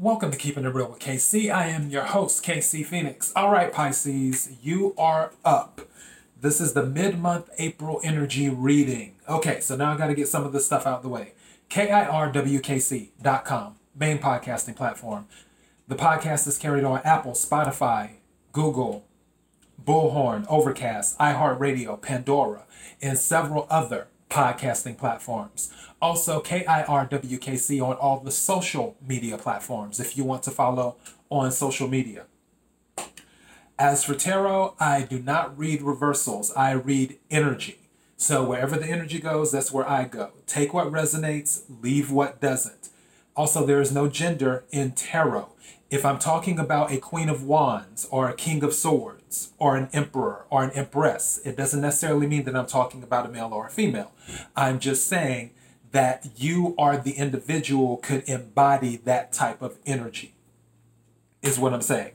Welcome to Keeping It Real with KC. I am your host, KC Phoenix. All right, Pisces, you are up. This is the mid month April energy reading. Okay, so now I got to get some of this stuff out of the way. KIRWKC.com, main podcasting platform. The podcast is carried on Apple, Spotify, Google, Bullhorn, Overcast, iHeartRadio, Pandora, and several other podcasting platforms. Also, KIRWKC on all the social media platforms if you want to follow on social media. As for tarot, I do not read reversals, I read energy. So wherever the energy goes, that's where I go. Take what resonates, leave what doesn't. Also, there is no gender in tarot. If I'm talking about a Queen of Wands or a King of Swords or an Emperor or an Empress, it doesn't necessarily mean that I'm talking about a male or a female. I'm just saying that you are the individual could embody that type of energy, is what I'm saying.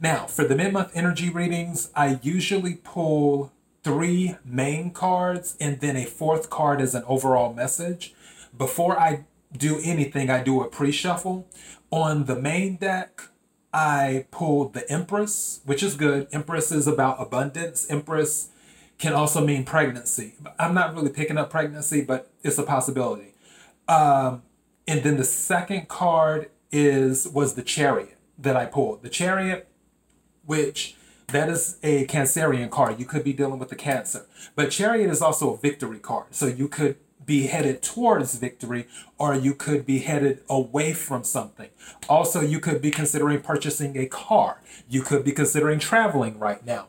Now, for the mid month energy readings, I usually pull three main cards and then a fourth card as an overall message. Before I do anything, I do a pre shuffle. On the main deck, I pulled the Empress, which is good. Empress is about abundance. Empress can also mean pregnancy. I'm not really picking up pregnancy, but it's a possibility. Um, and then the second card is was the Chariot that I pulled. The Chariot, which that is a Cancerian card. You could be dealing with the Cancer, but Chariot is also a victory card. So you could be headed towards victory or you could be headed away from something. Also, you could be considering purchasing a car. You could be considering traveling right now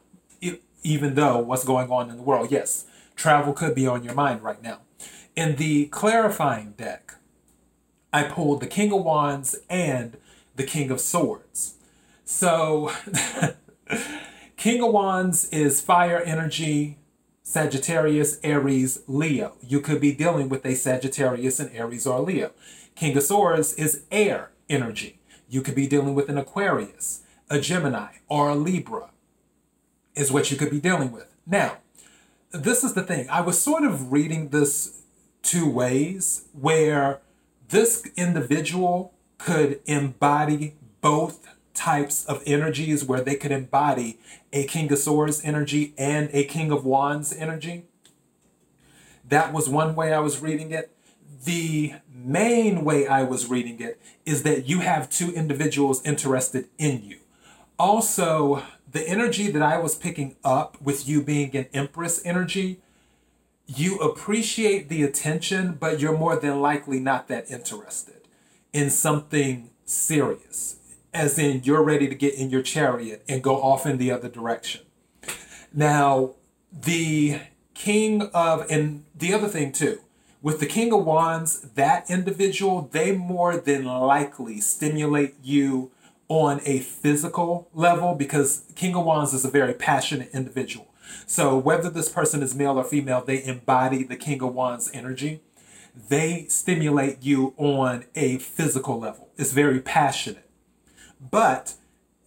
even though what's going on in the world. Yes, travel could be on your mind right now. In the clarifying deck, I pulled the King of Wands and the King of Swords. So, King of Wands is fire energy, Sagittarius, Aries, Leo. You could be dealing with a Sagittarius and Aries or Leo. King of Swords is air energy. You could be dealing with an Aquarius, a Gemini, or a Libra is what you could be dealing with. Now, this is the thing. I was sort of reading this two ways where this individual could embody both types of energies, where they could embody a King of Swords energy and a King of Wands energy. That was one way I was reading it. The main way I was reading it is that you have two individuals interested in you. Also, the energy that I was picking up with you being an Empress energy, you appreciate the attention, but you're more than likely not that interested in something serious. As in, you're ready to get in your chariot and go off in the other direction. Now, the King of, and the other thing too, with the King of Wands, that individual, they more than likely stimulate you on a physical level because King of Wands is a very passionate individual. So whether this person is male or female, they embody the King of Wands energy. They stimulate you on a physical level. It's very passionate. But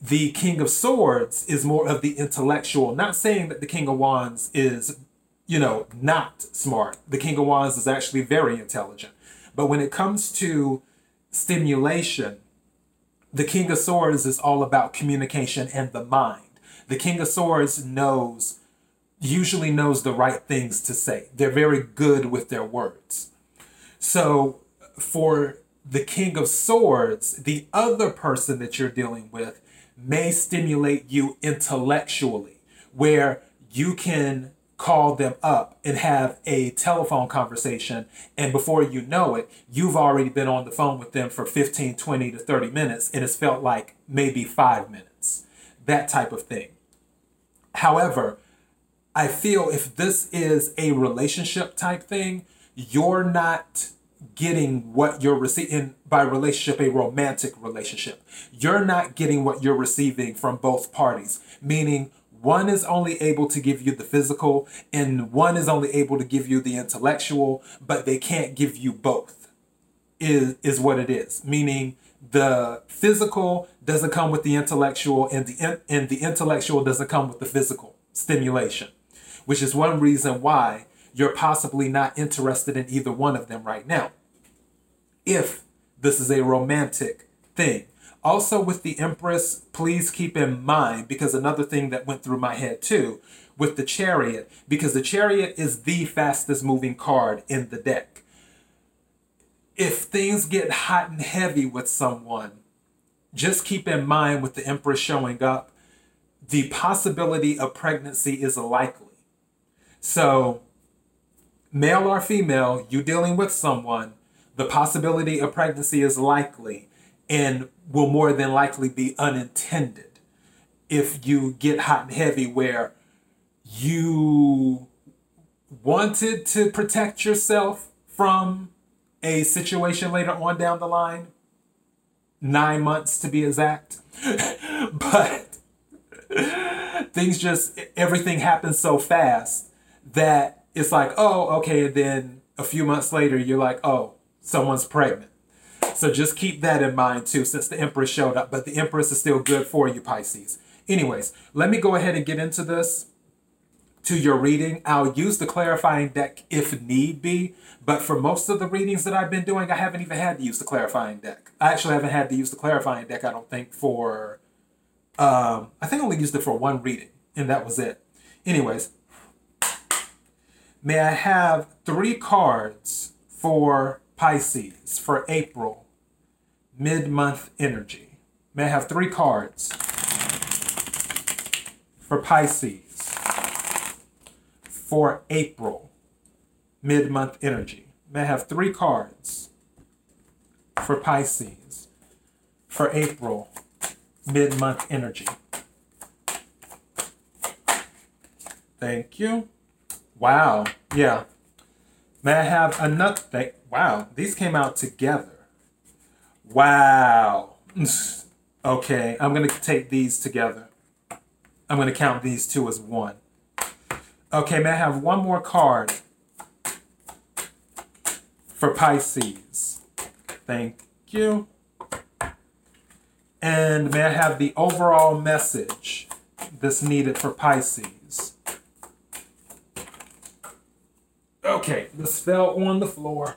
the King of Swords is more of the intellectual. Not saying that the King of Wands is, you know, not smart. The King of Wands is actually very intelligent. But when it comes to stimulation, the King of Swords is all about communication and the mind. The King of Swords knows, usually knows the right things to say. They're very good with their words. So for the King of Swords, the other person that you're dealing with may stimulate you intellectually, where you can call them up and have a telephone conversation and before you know it you've already been on the phone with them for 15 20 to 30 minutes and it's felt like maybe 5 minutes that type of thing. However i feel if this is a relationship type thing you're not getting what you're receiving by relationship a romantic relationship you're not getting what you're receiving from both parties meaning one is only able to give you the physical, and one is only able to give you the intellectual, but they can't give you both. Is is what it is. Meaning the physical doesn't come with the intellectual, and the and the intellectual doesn't come with the physical stimulation, which is one reason why you're possibly not interested in either one of them right now. If this is a romantic thing. Also, with the Empress, please keep in mind because another thing that went through my head too with the Chariot, because the Chariot is the fastest moving card in the deck. If things get hot and heavy with someone, just keep in mind with the Empress showing up, the possibility of pregnancy is likely. So, male or female, you dealing with someone, the possibility of pregnancy is likely and will more than likely be unintended. If you get hot and heavy where you wanted to protect yourself from a situation later on down the line nine months to be exact but things just everything happens so fast that it's like oh okay And then a few months later you're like oh someone's pregnant so just keep that in mind too, since the Empress showed up. But the Empress is still good for you, Pisces. Anyways, let me go ahead and get into this to your reading. I'll use the clarifying deck if need be, but for most of the readings that I've been doing, I haven't even had to use the clarifying deck. I actually haven't had to use the clarifying deck, I don't think, for. Um, I think I only used it for one reading, and that was it. Anyways, may I have three cards for Pisces for April mid month energy. May I have three cards for Pisces for April mid month energy. May I have three cards for Pisces for April mid month energy. Thank you. Wow. Yeah. May I have another thing? Wow. These came out together. Wow. Mm. Okay, I'm going to take these together. I'm going to count these two as one. Okay, may I have one more card for Pisces? Thank you. And may I have the overall message that's needed for Pisces? Okay, this fell on the floor.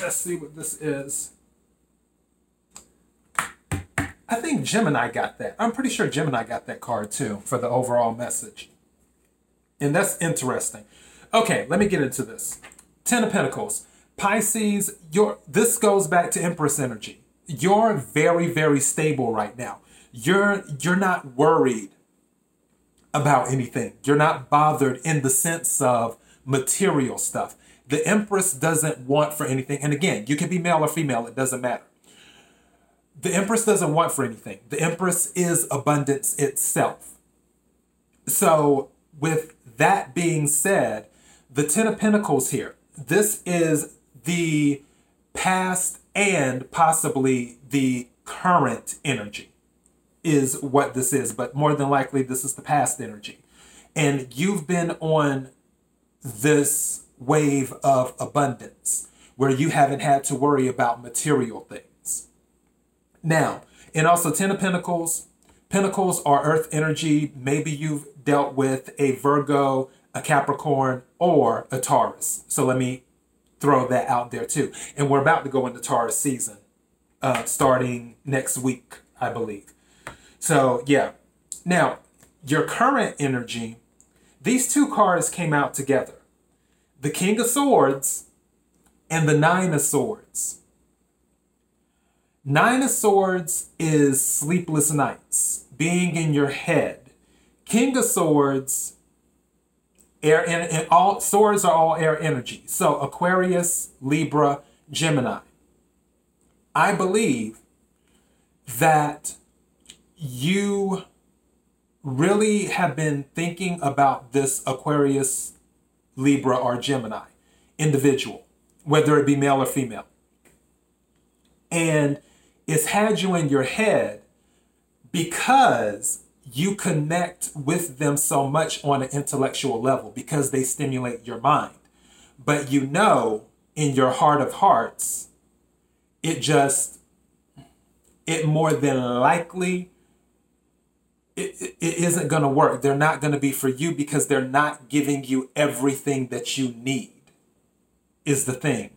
Let's see what this is. I think Gemini got that. I'm pretty sure Gemini got that card too for the overall message. And that's interesting. Okay, let me get into this. Ten of Pentacles. Pisces, your this goes back to Empress energy. You're very, very stable right now. You're you're not worried about anything. You're not bothered in the sense of material stuff. The Empress doesn't want for anything. And again, you can be male or female, it doesn't matter the Empress doesn't want for anything. The Empress is abundance itself. So, with that being said, the Ten of Pentacles here, this is the past and possibly the current energy, is what this is. But more than likely, this is the past energy. And you've been on this wave of abundance where you haven't had to worry about material things now, and also Ten of Pentacles. Pentacles are earth energy. Maybe you've dealt with a Virgo, a Capricorn, or a Taurus. So let me throw that out there too. And we're about to go into Taurus season, uh, starting next week, I believe. So yeah. Now, your current energy, these two cards came out together. The King of Swords and the Nine of Swords. Nine of Swords is sleepless nights, being in your head. King of Swords, air and, and all swords are all air energy. So Aquarius, Libra, Gemini. I believe that you really have been thinking about this Aquarius, Libra, or Gemini individual, whether it be male or female. And it's had you in your head because you connect with them so much on an intellectual level because they stimulate your mind. But you know in your heart of hearts, it just, it more than likely, it, it, isn't going to work. They're not going to be for you because they're not giving you everything that you need, is the thing.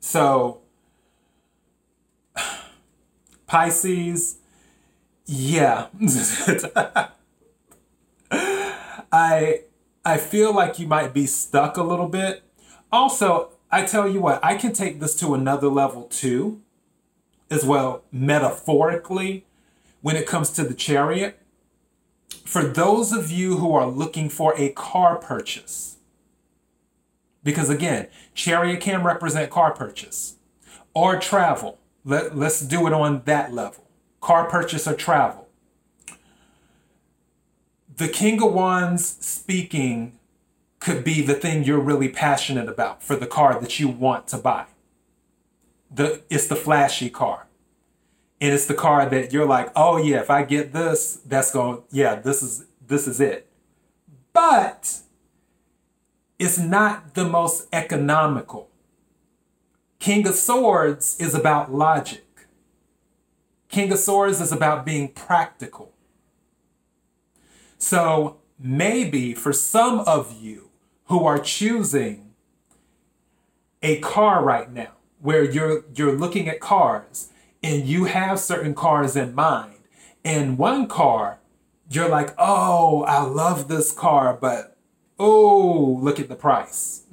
So, Pisces, yeah. I I feel like you might be stuck a little bit. Also, I tell you what, I can take this to another level too, as well, metaphorically, when it comes to the chariot. For those of you who are looking for a car purchase, because again, chariot can represent car purchase or travel. Let, let's do it on that level car purchase or travel. The King of Wands speaking could be the thing you're really passionate about for the car that you want to buy. The, it's the flashy car. And it's the car that you're like, oh yeah, if I get this, that's going, yeah, this is this is it. But it's not the most economical. King of Swords is about logic. King of Swords is about being practical. So maybe for some of you who are choosing a car right now, where you're you're looking at cars and you have certain cars in mind, and one car you're like, oh, I love this car, but oh, look at the price.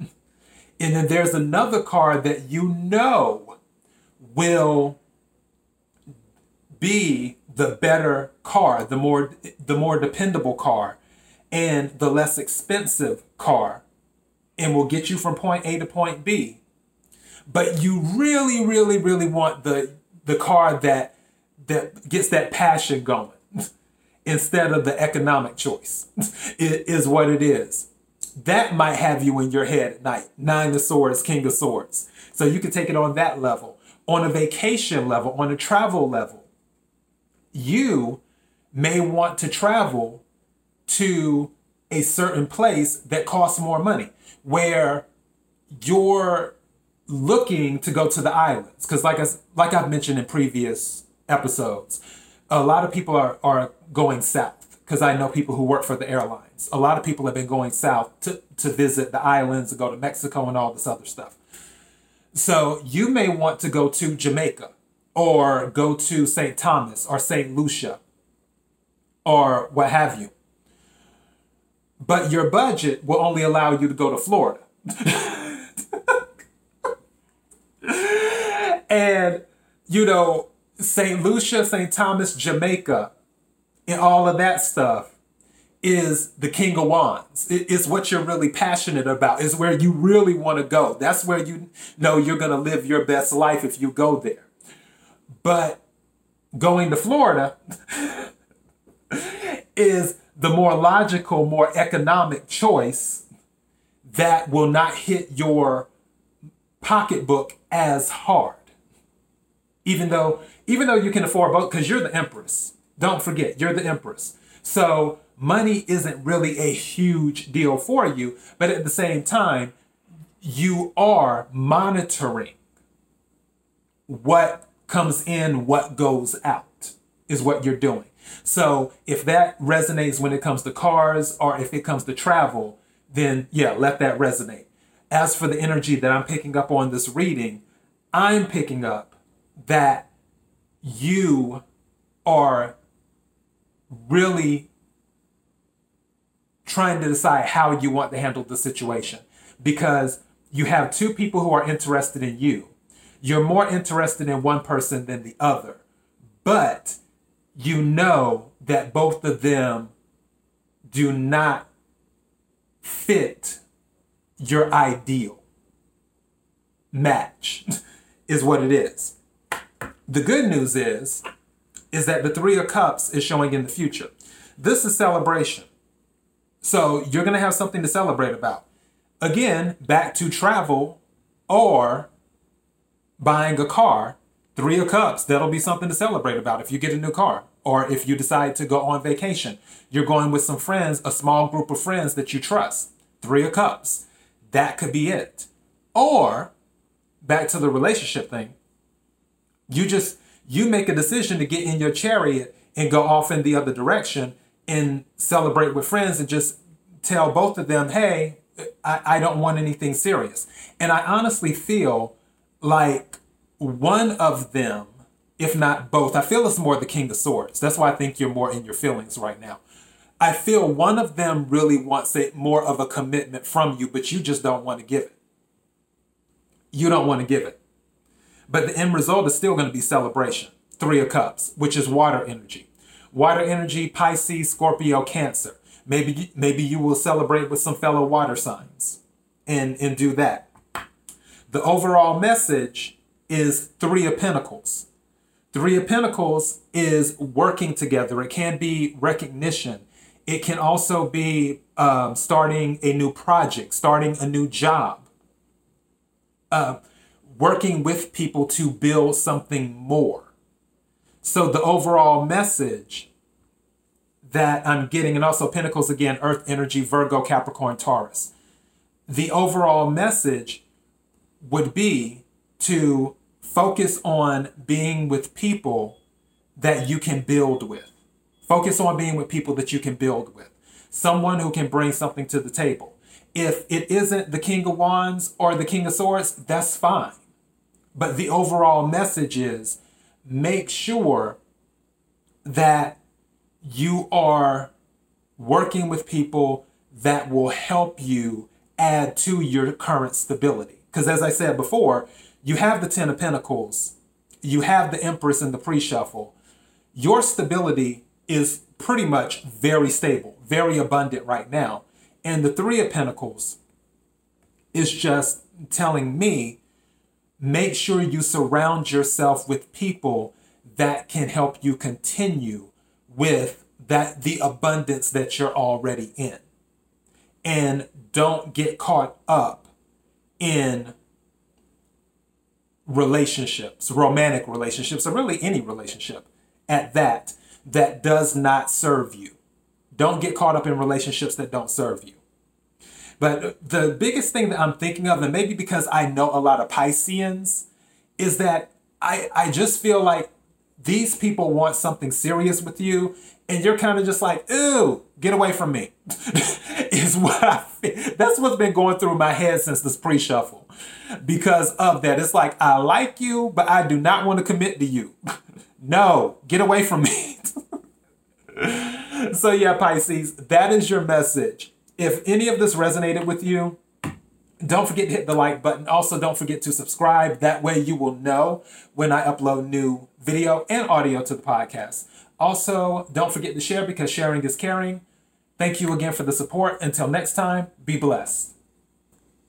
And then there's another car that you know will be the better car, the more the more dependable car, and the less expensive car, and will get you from point A to point B. But you really, really, really want the the car that that gets that passion going instead of the economic choice. it is what it is. That might have you in your head at night. Nine of Swords, King of Swords. So you can take it on that level. On a vacation level, on a travel level, you may want to travel to a certain place that costs more money where you're looking to go to the islands because like I, like I've mentioned in previous episodes a lot of people are, are going south because I know people who work for the airlines a lot of people have been going south to, to visit the islands and go to Mexico and all this other stuff so you may want to go to Jamaica or go to St. Thomas or St. Lucia or what have you. But your budget will only allow you to go to Florida. and, you know, St. Lucia, St. Thomas, Jamaica, and all of that stuff is the King of Wands. It's what you're really passionate about. Is where you really want to go. That's where you know you're going to live your best life if you go there. But going to Florida is the more logical, more economic choice that will not hit your pocketbook as hard. Even though, even though you can afford both, because you're the empress. Don't forget, you're the empress. So money isn't really a huge deal for you, but at the same time, you are monitoring what comes in, what goes out is what you're doing. So if that resonates when it comes to cars or if it comes to travel, then yeah, let that resonate. As for the energy that I'm picking up on this reading, I'm picking up that you are really trying to decide how you want to handle the situation because you have two people who are interested in you you're more interested in one person than the other. But you know that both of them do not fit your ideal match is what it is. The good news is is that the 3 of cups is showing in the future. This is celebration. So you're going to have something to celebrate about. Again, back to travel or buying a car, three of cups, that'll be something to celebrate about if you get a new car or if you decide to go on vacation. You're going with some friends, a small group of friends that you trust. Three of cups. That could be it. Or back to the relationship thing. You just you make a decision to get in your chariot and go off in the other direction and celebrate with friends and just tell both of them, hey, I, I don't want anything serious. And I honestly feel like one of them if not both. I feel it's more the King of Swords. That's why I think you're more in your feelings right now. I feel one of them really wants it more of a commitment from you, but you just don't want to give it. You don't want to give it. But the end result is still going to be celebration. Three of Cups, which is water energy. Water energy, Pisces, Scorpio, Cancer. Maybe maybe you will celebrate with some fellow water signs and, and do that. The overall message is Three of Pentacles. Three of Pentacles is working together. It can be recognition. It can also be um, starting a new project, starting a new job, uh, working with people to build something more. So the overall message that I'm getting, and also Pentacles again, Earth energy, Virgo, Capricorn, Taurus. The overall message would be to focus on being with people that you can build with. Focus on being with people that you can build with. Someone who can bring something to the table. If it isn't the King of Wands or the King of Swords, that's fine. But the overall message is make sure that you are working with people that will help you add to your current stability. Because as I said before, you have the Ten of Pentacles, you have the Empress in the pre shuffle. Your stability is pretty much very stable, very abundant right now. And the Three of Pentacles is just telling me make sure you surround yourself with people that can help you continue with that the abundance that you're already in. And don't get caught up in relationships, romantic relationships, or really any relationship at that, that does not serve you. Don't get caught up in relationships that don't serve you. But the biggest thing that I'm thinking of, and maybe because I know a lot of Pisceans, is that I, I just feel like these people want something serious with you, and you're kind of just like, ooh, get away from me. is what I feel. That's what's been going through my head since this pre-shuffle. Because of that. It's like I like you, but I do not want to commit to you. no, get away from me. so yeah, Pisces, that is your message. If any of this resonated with you, don't forget to hit the like button. Also, don't forget to subscribe. That way, you will know when I upload new video and audio to the podcast. Also, don't forget to share because sharing is caring. Thank you again for the support. Until next time, be blessed.